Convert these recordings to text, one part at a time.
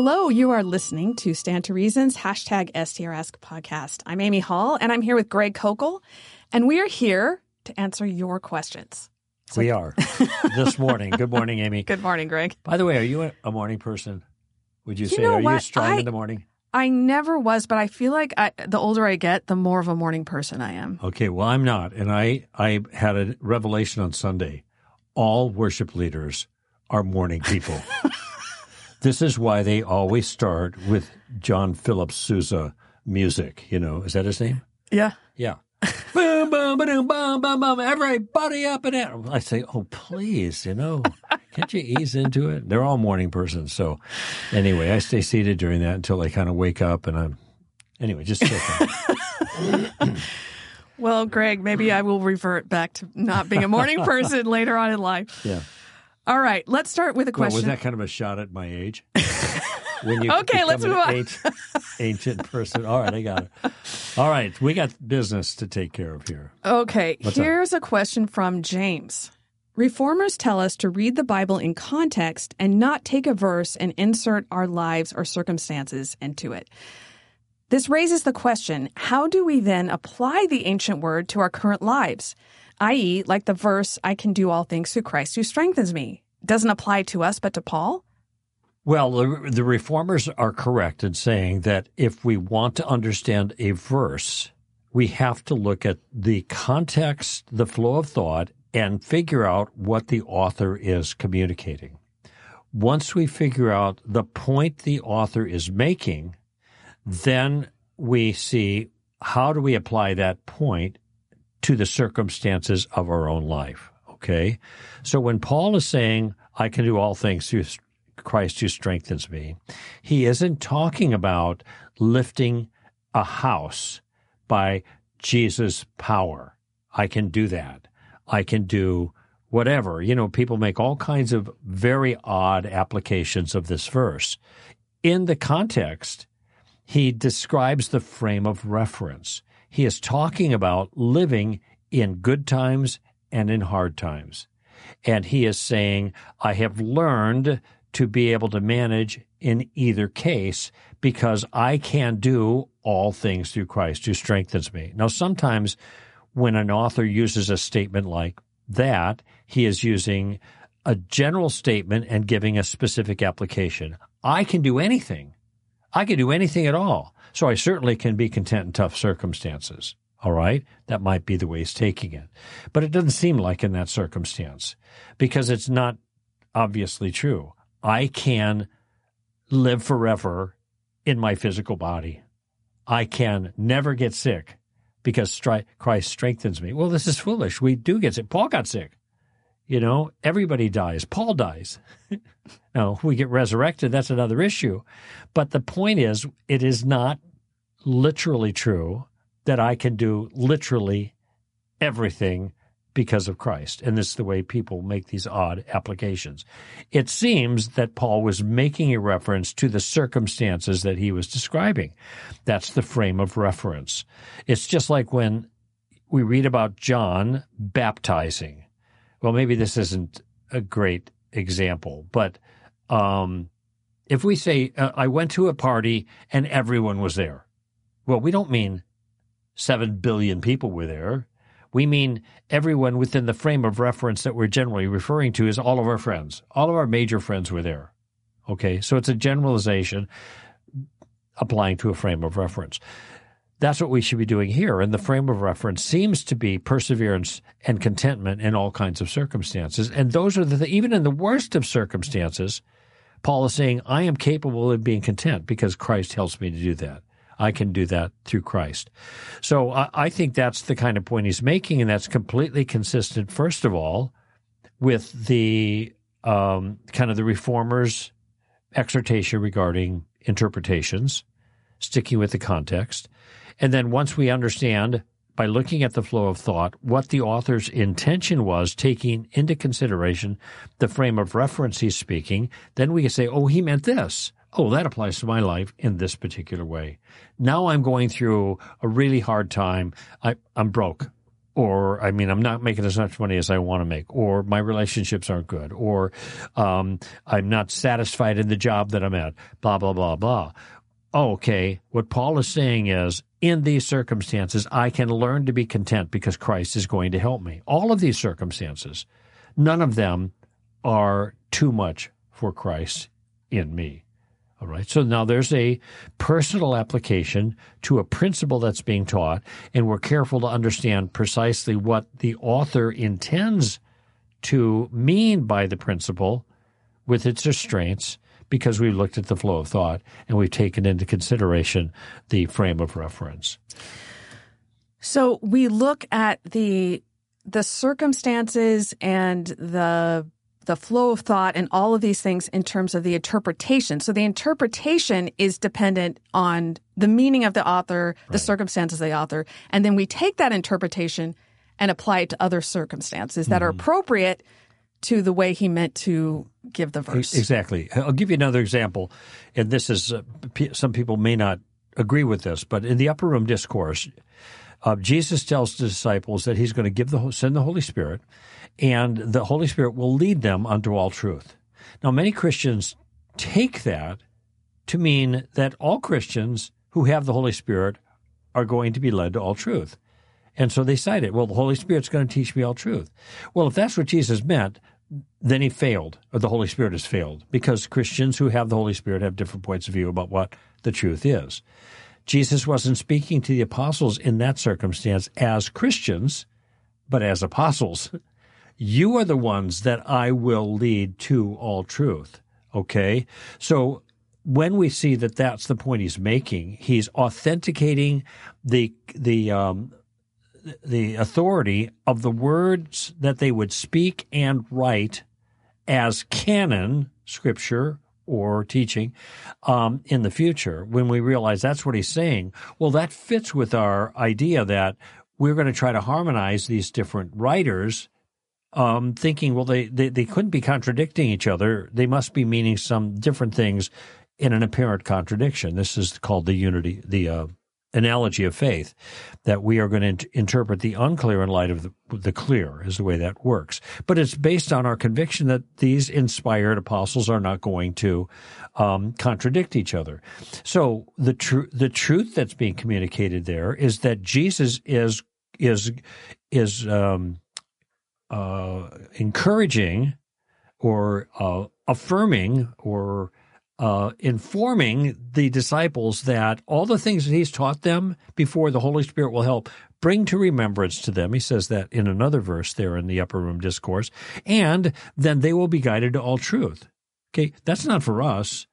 Hello, you are listening to Stand to Reason's, hashtag STRask podcast. I'm Amy Hall, and I'm here with Greg Koukl, and we are here to answer your questions. So, we are this morning. Good morning, Amy. Good morning, Greg. By the way, are you a morning person? Would you, you say are what? you strong I, in the morning? I never was, but I feel like I, the older I get, the more of a morning person I am. Okay, well, I'm not, and I I had a revelation on Sunday. All worship leaders are morning people. this is why they always start with John Philip Sousa music. You know, is that his name? Yeah. Yeah. boom, boom, boom, boom, boom, boom. Everybody up and down. I say, oh, please, you know, can't you ease into it? They're all morning persons. So anyway, I stay seated during that until I kind of wake up and I'm, anyway, just Well, Greg, maybe I will revert back to not being a morning person later on in life. Yeah. All right, let's start with a question. Well, was that kind of a shot at my age? when you okay, let's move on. Ancient, ancient, person. All right, I got it. All right, we got business to take care of here. Okay, What's here's up? a question from James. Reformers tell us to read the Bible in context and not take a verse and insert our lives or circumstances into it. This raises the question how do we then apply the ancient word to our current lives? I.e., like the verse, I can do all things through Christ who strengthens me. Doesn't apply to us, but to Paul? Well, the, reformers are correct in saying that if we want to understand a verse, we have to look at the context, the flow of thought, and figure out what the author is communicating. Once we figure out the point the author is making, then we see how do we apply that point to the circumstances of our own life. Okay. So when Paul is saying, I can do all things through Christ who strengthens me. He isn't talking about lifting a house by Jesus' power. I can do that. I can do whatever. You know, people make all kinds of very odd applications of this verse. In the context, he describes the frame of reference. He is talking about living in good times and in hard times. And he is saying, I have learned to be able to manage in either case because I can do all things through Christ who strengthens me. Now, sometimes when an author uses a statement like that, he is using a general statement and giving a specific application. I can do anything. I can do anything at all. So I certainly can be content in tough circumstances. All right. That might be the way he's taking it. But it doesn't seem like in that circumstance because it's not obviously true. I can live forever in my physical body. I can never get sick because Christ strengthens me. Well, this is foolish. We do get sick. Paul got sick. You know, everybody dies. Paul dies. now, we get resurrected. That's another issue. But the point is, it is not literally true that I can do literally everything because of Christ. And this is the way people make these odd applications. It seems that Paul was making a reference to the circumstances that he was describing. That's the frame of reference. It's just like when we read about John baptizing. Well, maybe this isn't a great example, but um, if we say, uh, I went to a party and everyone was there. Well, we don't mean 7 billion people were there we mean everyone within the frame of reference that we're generally referring to is all of our friends. All of our major friends were there. Okay, so it's a generalization applying to a frame of reference. That's what we should be doing here. And the frame of reference seems to be perseverance and contentment in all kinds of circumstances. And those are the, even in the worst of circumstances, Paul is saying, I am capable of being content because Christ helps me to do that. I can do that through Christ. So I, I think that's the kind of point he's making, and that's completely consistent, first of all, with the um, kind of the reformers' exhortation regarding interpretations, sticking with the context. And then once we understand by looking at the flow of thought what the author's intention was, taking into consideration the frame of reference he's speaking, then we can say, oh, he meant this oh, that applies to my life in this particular way. Now I'm going through a really hard time. I, I'm broke. or I mean, I'm not making as much money as I want to make, or my relationships aren't good, or um, I'm not satisfied in the job that I'm at, blah, blah, blah, blah. Oh, okay. What Paul is saying is, in these circumstances, I can learn to be content because Christ is going to help me. All of these circumstances, none of them are too much for Christ in me. All right. So now there's a personal application to a principle that's being taught, and we're careful to understand precisely what the author intends to mean by the principle with its restraints because we've looked at the flow of thought and we've taken into consideration the frame of reference. So we look at the the circumstances and the the flow of thought and all of these things in terms of the interpretation. So the interpretation is dependent on the meaning of the author, the circumstances of the author, and then we take that interpretation and apply it to other circumstances that mm-hmm. are appropriate to the way he meant to give the verse. Exactly. I'll give you another example, and this is uh, some people may not agree with this, but in the upper room discourse, uh, Jesus tells the disciples that he's going to give the send the Holy Spirit, and the Holy Spirit will lead them unto all truth. Now, many Christians take that to mean that all Christians who have the Holy Spirit are going to be led to all truth. And so they cite it. Well, the Holy Spirit's going to teach me all truth. Well, if that's what Jesus meant, then he failed, or the Holy Spirit has failed, because Christians who have the Holy Spirit have different points of view about what the truth is. Jesus wasn't speaking to the apostles in that circumstance as Christians, but as apostles. You are the ones that I will lead to all truth. Okay? So when we see that that's the point he's making, he's authenticating the the um, the authority of the words that they would speak and write as canon scripture or teaching um, in the future. When we realize that's what he's saying, well, that fits with our idea that we're going to try to harmonize these different writers um, thinking, well, they, they, they couldn't be contradicting each other. They must be meaning some different things in an apparent contradiction. This is called the unity, the uh, analogy of faith, that we are going to interpret the unclear in light of the, the, clear, is the way that works. But it's based on our conviction that these inspired apostles are not going to um, contradict each other. So the tr- the truth that's being communicated there is that Jesus is is is um, uh, encouraging or uh, affirming or uh, informing the disciples that all the things that he's taught them before the Holy Spirit will help bring to remembrance to them. He says that in another verse there in the upper room discourse, and then they will be guided to all truth. Okay, that's not for us.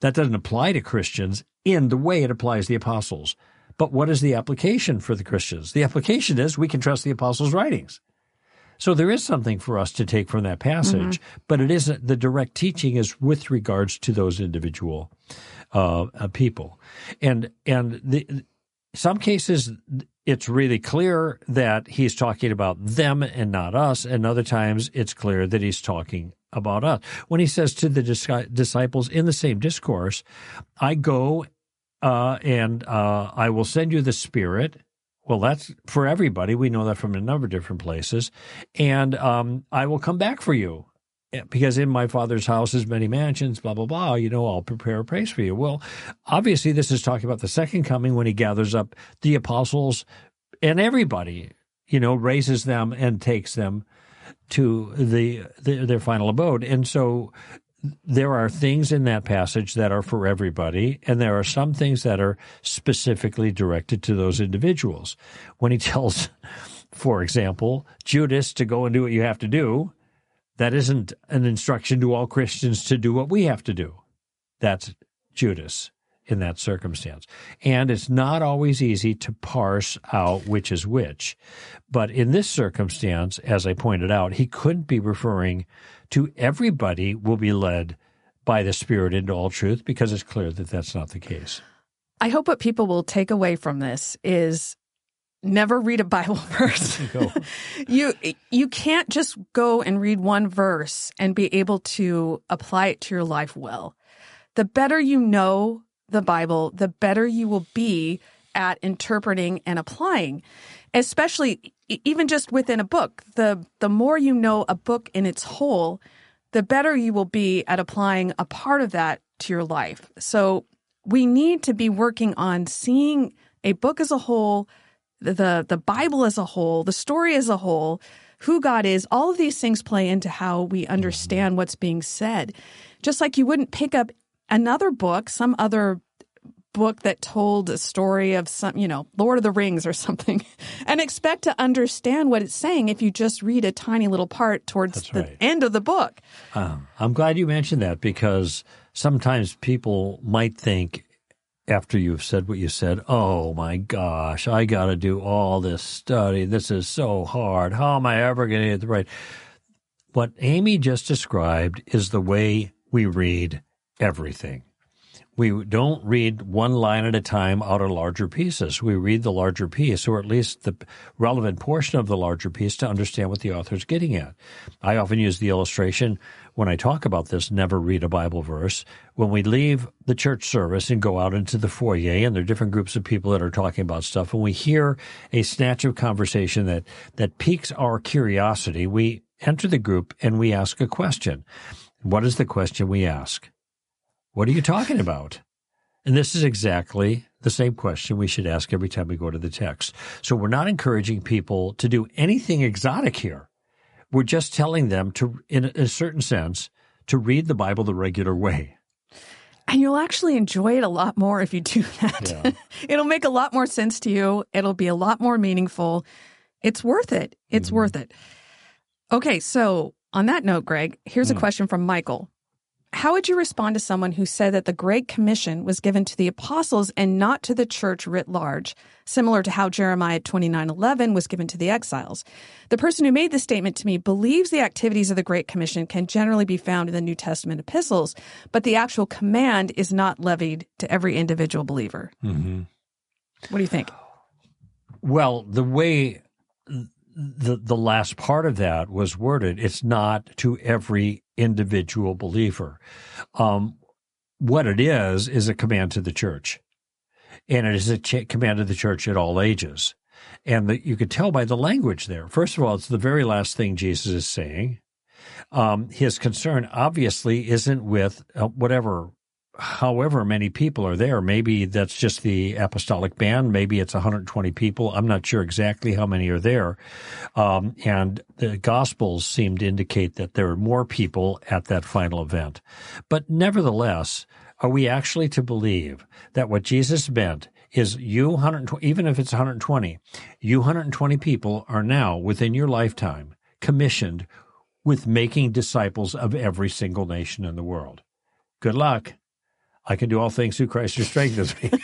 That doesn't apply to Christians in the way it applies to the apostles. But what is the application for the Christians? The application is we can trust the apostles' writings. So there is something for us to take from that passage, mm-hmm. but it isn't the direct teaching is with regards to those individual uh, uh, people, and and the some cases it's really clear that he's talking about them and not us, and other times it's clear that he's talking about us. When he says to the disciples in the same discourse, "I go uh, and uh, I will send you the Spirit." Well, that's for everybody. We know that from a number of different places. And um, I will come back for you eh, because in my father's house is many mansions, blah, blah, blah. You know, I'll prepare a place for you. Well, obviously, this is talking about the second coming when he gathers up the apostles and everybody, you know, raises them and takes them to the, the their final abode. And so there are things in that passage that are for everybody, and there are some things that are specifically directed to those individuals. When he tells, for example, Judas to go and do what you have to do, that isn't an instruction to all Christians to do what we have to do. That's Judas in that circumstance. And it's not always easy to parse out which is which. But in this circumstance, as I pointed out, he couldn't be referring to everybody will be led by the Spirit into all truth because it's clear that that's not the case. I hope what people will take away from this is never read a Bible verse. you you can't just go and read one verse and be able to apply it to your life well. The better you know the Bible, the better you will be at interpreting and applying, especially even just within a book. The the more you know a book in its whole, the better you will be at applying a part of that to your life. So we need to be working on seeing a book as a whole, the the Bible as a whole, the story as a whole, who God is, all of these things play into how we understand what's being said. Just like you wouldn't pick up another book, some other book that told a story of some, you know, Lord of the Rings or something, and expect to understand what it's saying if you just read a tiny little part towards That's the right. end of the book. Um, I'm glad you mentioned that because sometimes people might think after you've said what you said, oh my gosh, I got to do all this study. This is so hard. How am I ever going to get it right? What Amy just described is the way we read everything. We don't read one line at a time out of larger pieces. We read the larger piece, or at least the relevant portion of the larger piece to understand what the author's getting at. I often use the illustration when I talk about this, never read a Bible verse. When we leave the church service and go out into the foyer, and there are different groups of people that are talking about stuff, and we hear a snatch of conversation that, that piques our curiosity, we enter the group and we ask a question. What is the question we ask? What are you talking about? And this is exactly the same question we should ask every time we go to the text. So we're not encouraging people to do anything exotic here. We're just telling them to, in a certain sense, to read the Bible the regular way. And you'll actually enjoy it a lot more if you do that. Yeah. It'll make a lot more sense to you. It'll be a lot more meaningful. It's worth it. It's Mhm. worth it. Okay, so on that note, Greg, here's a Hmm. question from Michael. How would you respond to someone who said that the Great Commission was given to the apostles and not to the church writ large, similar to how Jeremiah 29:11 was given to the exiles? The person who made this statement to me believes the activities of the Great Commission can generally be found in the New Testament epistles, but the actual command is not levied to every individual believer. Mm-hmm. What do you think? Well, the way the the last part of that was worded, it's not to every individual believer. Um, what it is is a command to the church, and it is a ch- command to the church at all ages. And the, you could tell by the language there. First of all, it's the very last thing Jesus is saying. Um, his concern obviously isn't with uh, whatever however many people are there. Maybe that's just the apostolic band. Maybe it's 120 people. I'm not sure exactly how many are there. Um, and the Gospels seem to indicate that there are more people at that final event. But nevertheless, are we actually to believe that what Jesus meant is you 120, even if it's 120, you 120 people are now within your lifetime commissioned with making disciples of every single nation in the world. Good luck. I can do all things through Christ who strengthens me.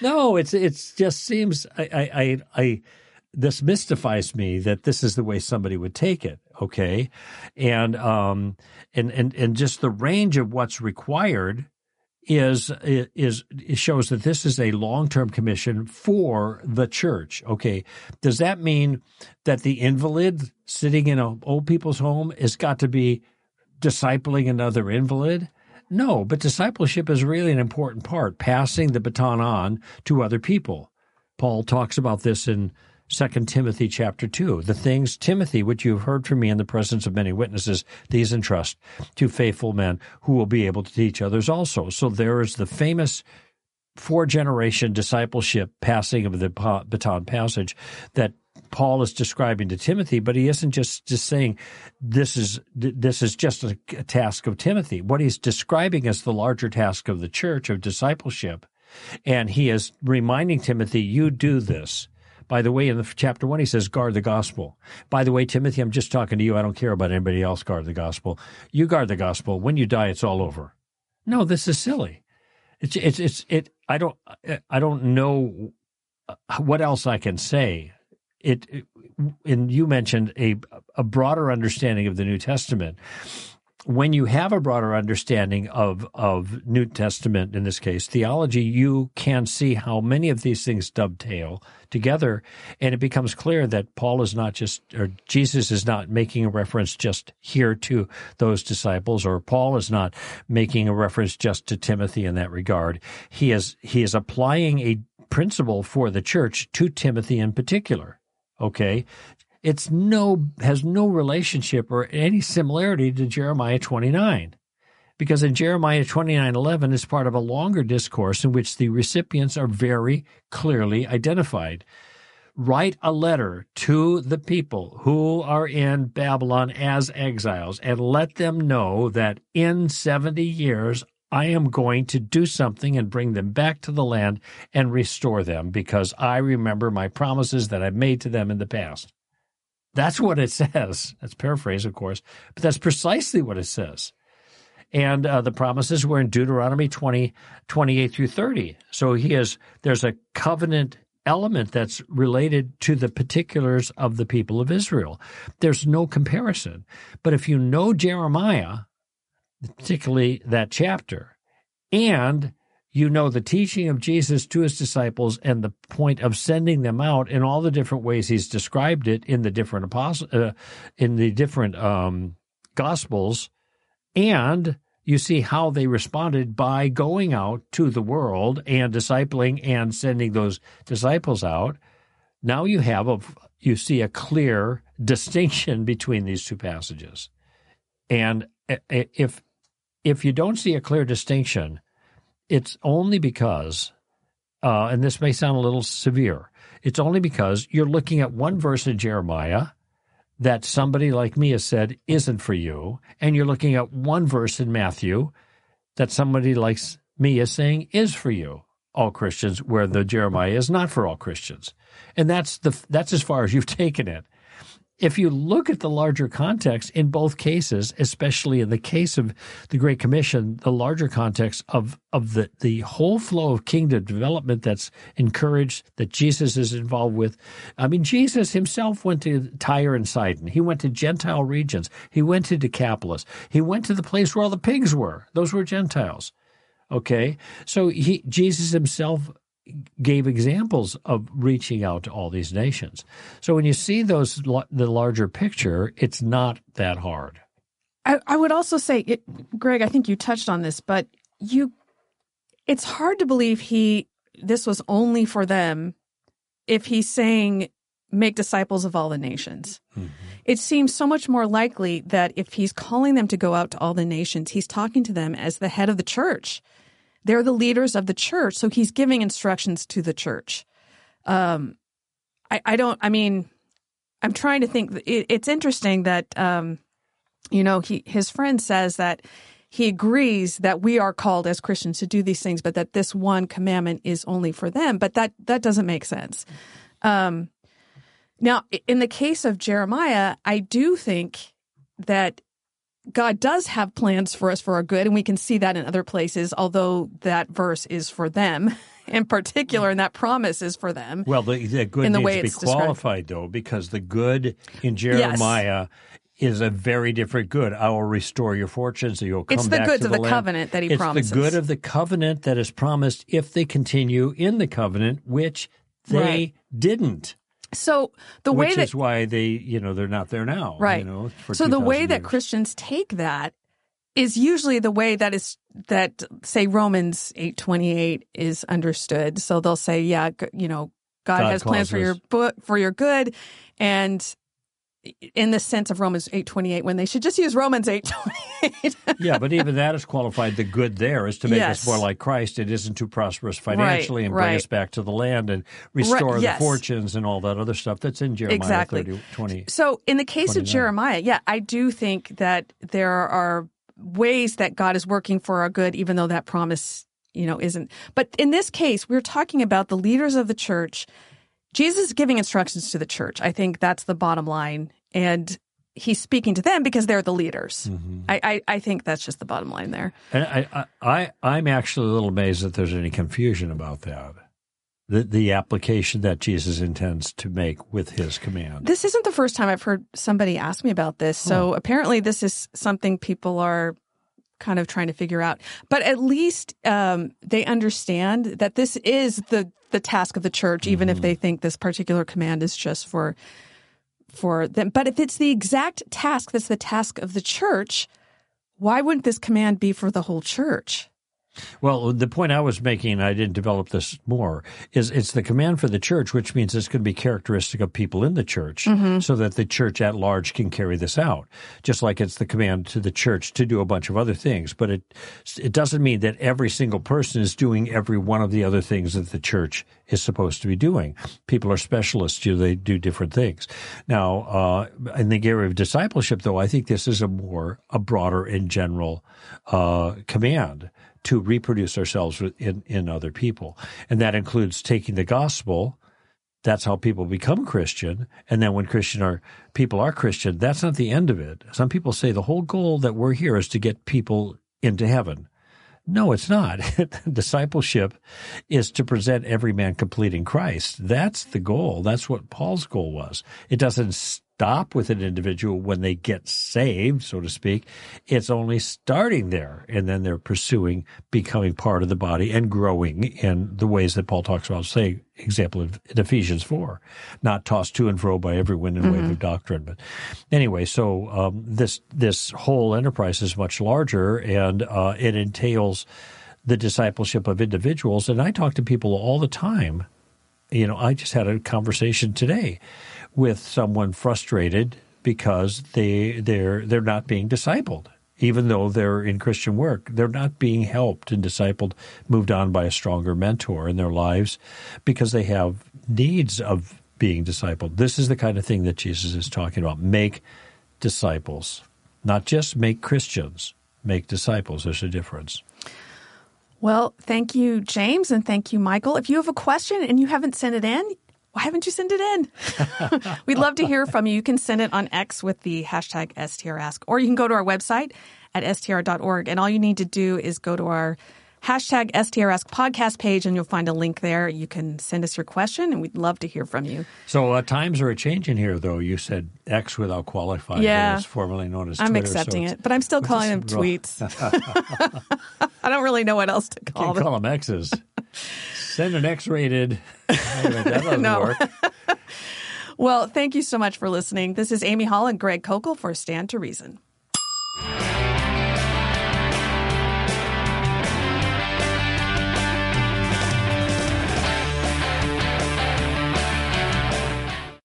no, it's it's just seems I, I I I this mystifies me that this is the way somebody would take it. Okay, and um and and and just the range of what's required is is it shows that this is a long-term commission for the church. Okay, does that mean that the invalid sitting in an old people's home has got to be discipling another invalid? No, but discipleship is really an important part, passing the baton on to other people. Paul talks about this in 2 Timothy chapter 2. The things, Timothy, which you have heard from me in the presence of many witnesses, these entrust to faithful men who will be able to teach others also. So there is the famous four generation discipleship passing of the baton passage that Paul is describing to Timothy, but he isn't just, just saying this is this is just a, a task of Timothy. What he's describing is the larger task of the church of discipleship. And he is reminding Timothy, you do this. By the way, in the chapter one, he says, guard the gospel. By the way, Timothy, I'm just talking to you. I don't care about anybody else. Guard the gospel. You guard the gospel. When you die, it's all over. No, this is silly. It's, it's, it's, it, I don't, I don't know uh, what else I can say. It, it and you mentioned a, a broader understanding of the New Testament when you have a broader understanding of, of New Testament, in this case, theology, you can see how many of these things dovetail together. And it becomes clear that Paul is not just, or Jesus is not making a reference just here to those disciples, or Paul is not making a reference just to Timothy in that regard. He is, he is applying a principle for the church to Timothy in particular. Okay it's no has no relationship or any similarity to Jeremiah 29 because in Jeremiah 29:11 is part of a longer discourse in which the recipients are very clearly identified. Write a letter to the people who are in Babylon as exiles and let them know that in 70 years I am going to do something and bring them back to the land and restore them because I remember my promises that I've made to them in the past. That's what it says. That's paraphrase, of course, but that's precisely what it says. And uh, the promises were in Deuteronomy 20, 28 through 30. So he is, there's a covenant element that's related to the particulars of the people of Israel. There's no comparison. But if you know Jeremiah, particularly that chapter, and you know the teaching of Jesus to his disciples and the point of sending them out in all the different ways he's described it in the different apostles, uh, in the different um, gospels, and you see how they responded by going out to the world and discipling and sending those disciples out. Now you have a you see a clear distinction between these two passages, and uh, if if you don't see a clear distinction it's only because, uh, and this may sound a little severe, it's only because you're looking at one verse in Jeremiah that somebody like me has said isn't for you, and you're looking at one verse in Matthew that somebody like me is saying is for you, all Christians, where the Jeremiah is not for all Christians. And that's the that's as far as you've taken it if you look at the larger context in both cases, especially in the case of the Great Commission, the larger context of, of the, the whole flow of kingdom development that's encouraged, that Jesus is involved with. I mean, Jesus himself went to Tyre and Sidon. He went to Gentile regions. He went to Decapolis. He went to the place where all the pigs were. Those were Gentiles. Okay. So he, Jesus himself gave examples of reaching out to all these nations. So when you see those the larger picture, it's not that hard. I, I would also say, it, Greg, I think you touched on this, but you, it's hard to believe he this was only for them if he's saying make disciples of all the nations. Mm-hmm. It seems so much more likely that if he's calling them to go out to all the nations, he's talking to them as the head of the church they're the leaders of the church, so he's giving instructions to the church. Um, I, I don't. I mean, I'm trying to think. It, it's interesting that um, you know he his friend says that he agrees that we are called as Christians to do these things, but that this one commandment is only for them. But that that doesn't make sense. Um, now, in the case of Jeremiah, I do think that God does have plans for us for our good, and we can see that in other places, although that verse is for them in particular, and that promise is for them. Well, the, the good in the needs to be qualified, described. though, because the good in Jeremiah yes. is a very different good. I will restore your fortunes, you'll come it's the goods of the, the covenant that he it's promises. It's the good of the covenant that is promised if they continue in the covenant, which they right. didn't. So the way Which that is why they, you know, they're not there now. Right. You know, so the way years. that Christians take that is usually the way that is that say Romans eight twenty eight is understood. So they'll say, yeah, you know, God, God has plans for your book for your good, and in the sense of Romans 8:28 when they should just use Romans 8:28. yeah, but even that is qualified. The good there is to make yes. us more like Christ. It isn't to prosper us financially right, and bring right. us back to the land and restore right, yes. the fortunes and all that other stuff that's in Jeremiah exactly. 30, 20. So in the case 29. of Jeremiah, yeah, I do think that there are ways that God is working for our good, even though that promise, you know, isn't. But in this case, we're talking about the leaders of the church Jesus is giving instructions to the church. I think that's the bottom line. And he's speaking to them because they're the leaders. Mm-hmm. I, I, I, think that's just the bottom line there. And I, I, I'm actually a little amazed that there's any confusion about that. the, the application that Jesus intends to make with his command. This isn't the first time I've heard somebody ask me about this. So apparently, this is something people are kind of trying to figure out. But at least um, they understand that this is the the task of the church, even if they think this particular command is just for for them. But if it's the exact task that's the task of the church, why wouldn't this command be for the whole church? Well, the point I was making, I didn't develop this more, is it's the command for the church, which means it's going to be characteristic of people in the church so that the church at large can carry this out. Just like it's the command to the church to do a bunch of other things. But it, it doesn't mean that every single person is doing every one of the other things that the church is supposed to be doing. People are specialists, you know, they do different things. Now, uh, in the area of discipleship, though, I think this is a more, a broader and general uh, command to reproduce ourselves in, in other people. And that includes taking the gospel. That's how people become Christian. And then when Christian are, people are Christian, that's not the end of it. Some people say the whole goal that we're here is to get people into heaven. No, it's not. Discipleship is to present every man complete in Christ. That's the goal. That's what Paul's goal was. It doesn't stop with an individual when they get saved, so to speak. It's only starting there, and then they're pursuing becoming part of the body and growing in the ways that Paul talks about, say, example in Ephesians 4, not tossed to and fro by every wind and wave of doctrine. But anyway, so um, this this whole enterprise is much larger, and uh, it entails the discipleship of individuals. And I talk to people all the time. You know, I just had a conversation today with someone frustrated because they they're they're not being discipled even though they're in Christian work, they're not being helped and discipled, moved on by a stronger mentor in their lives because they have needs of being discipled. This is the kind of thing that Jesus is talking about. Make disciples, not just make Christians, make disciples. There's a difference. Well, thank you, James, and thank you, Michael. If you have a question and you haven't sent it in, why haven't you sent it in? We'd love to hear from you. You can send it on X with the hashtag STRask, or you can go to our website at str.org. And all you need to do is go to our hashtag STRask podcast page, and you'll find a link there. You can send us your question, and we'd love to hear from you. So uh, times are a changing here, though. You said X without qualifying. Yeah. It was formerly known as I'm accepting so it, but I'm still calling them wrong. tweets. I don't really know what else to call Can't them. call them X's. Send an X-rated. Anyway, No. work. Well, thank you so much for listening. This is Amy Hall and Greg Koukl for Stand to Reason.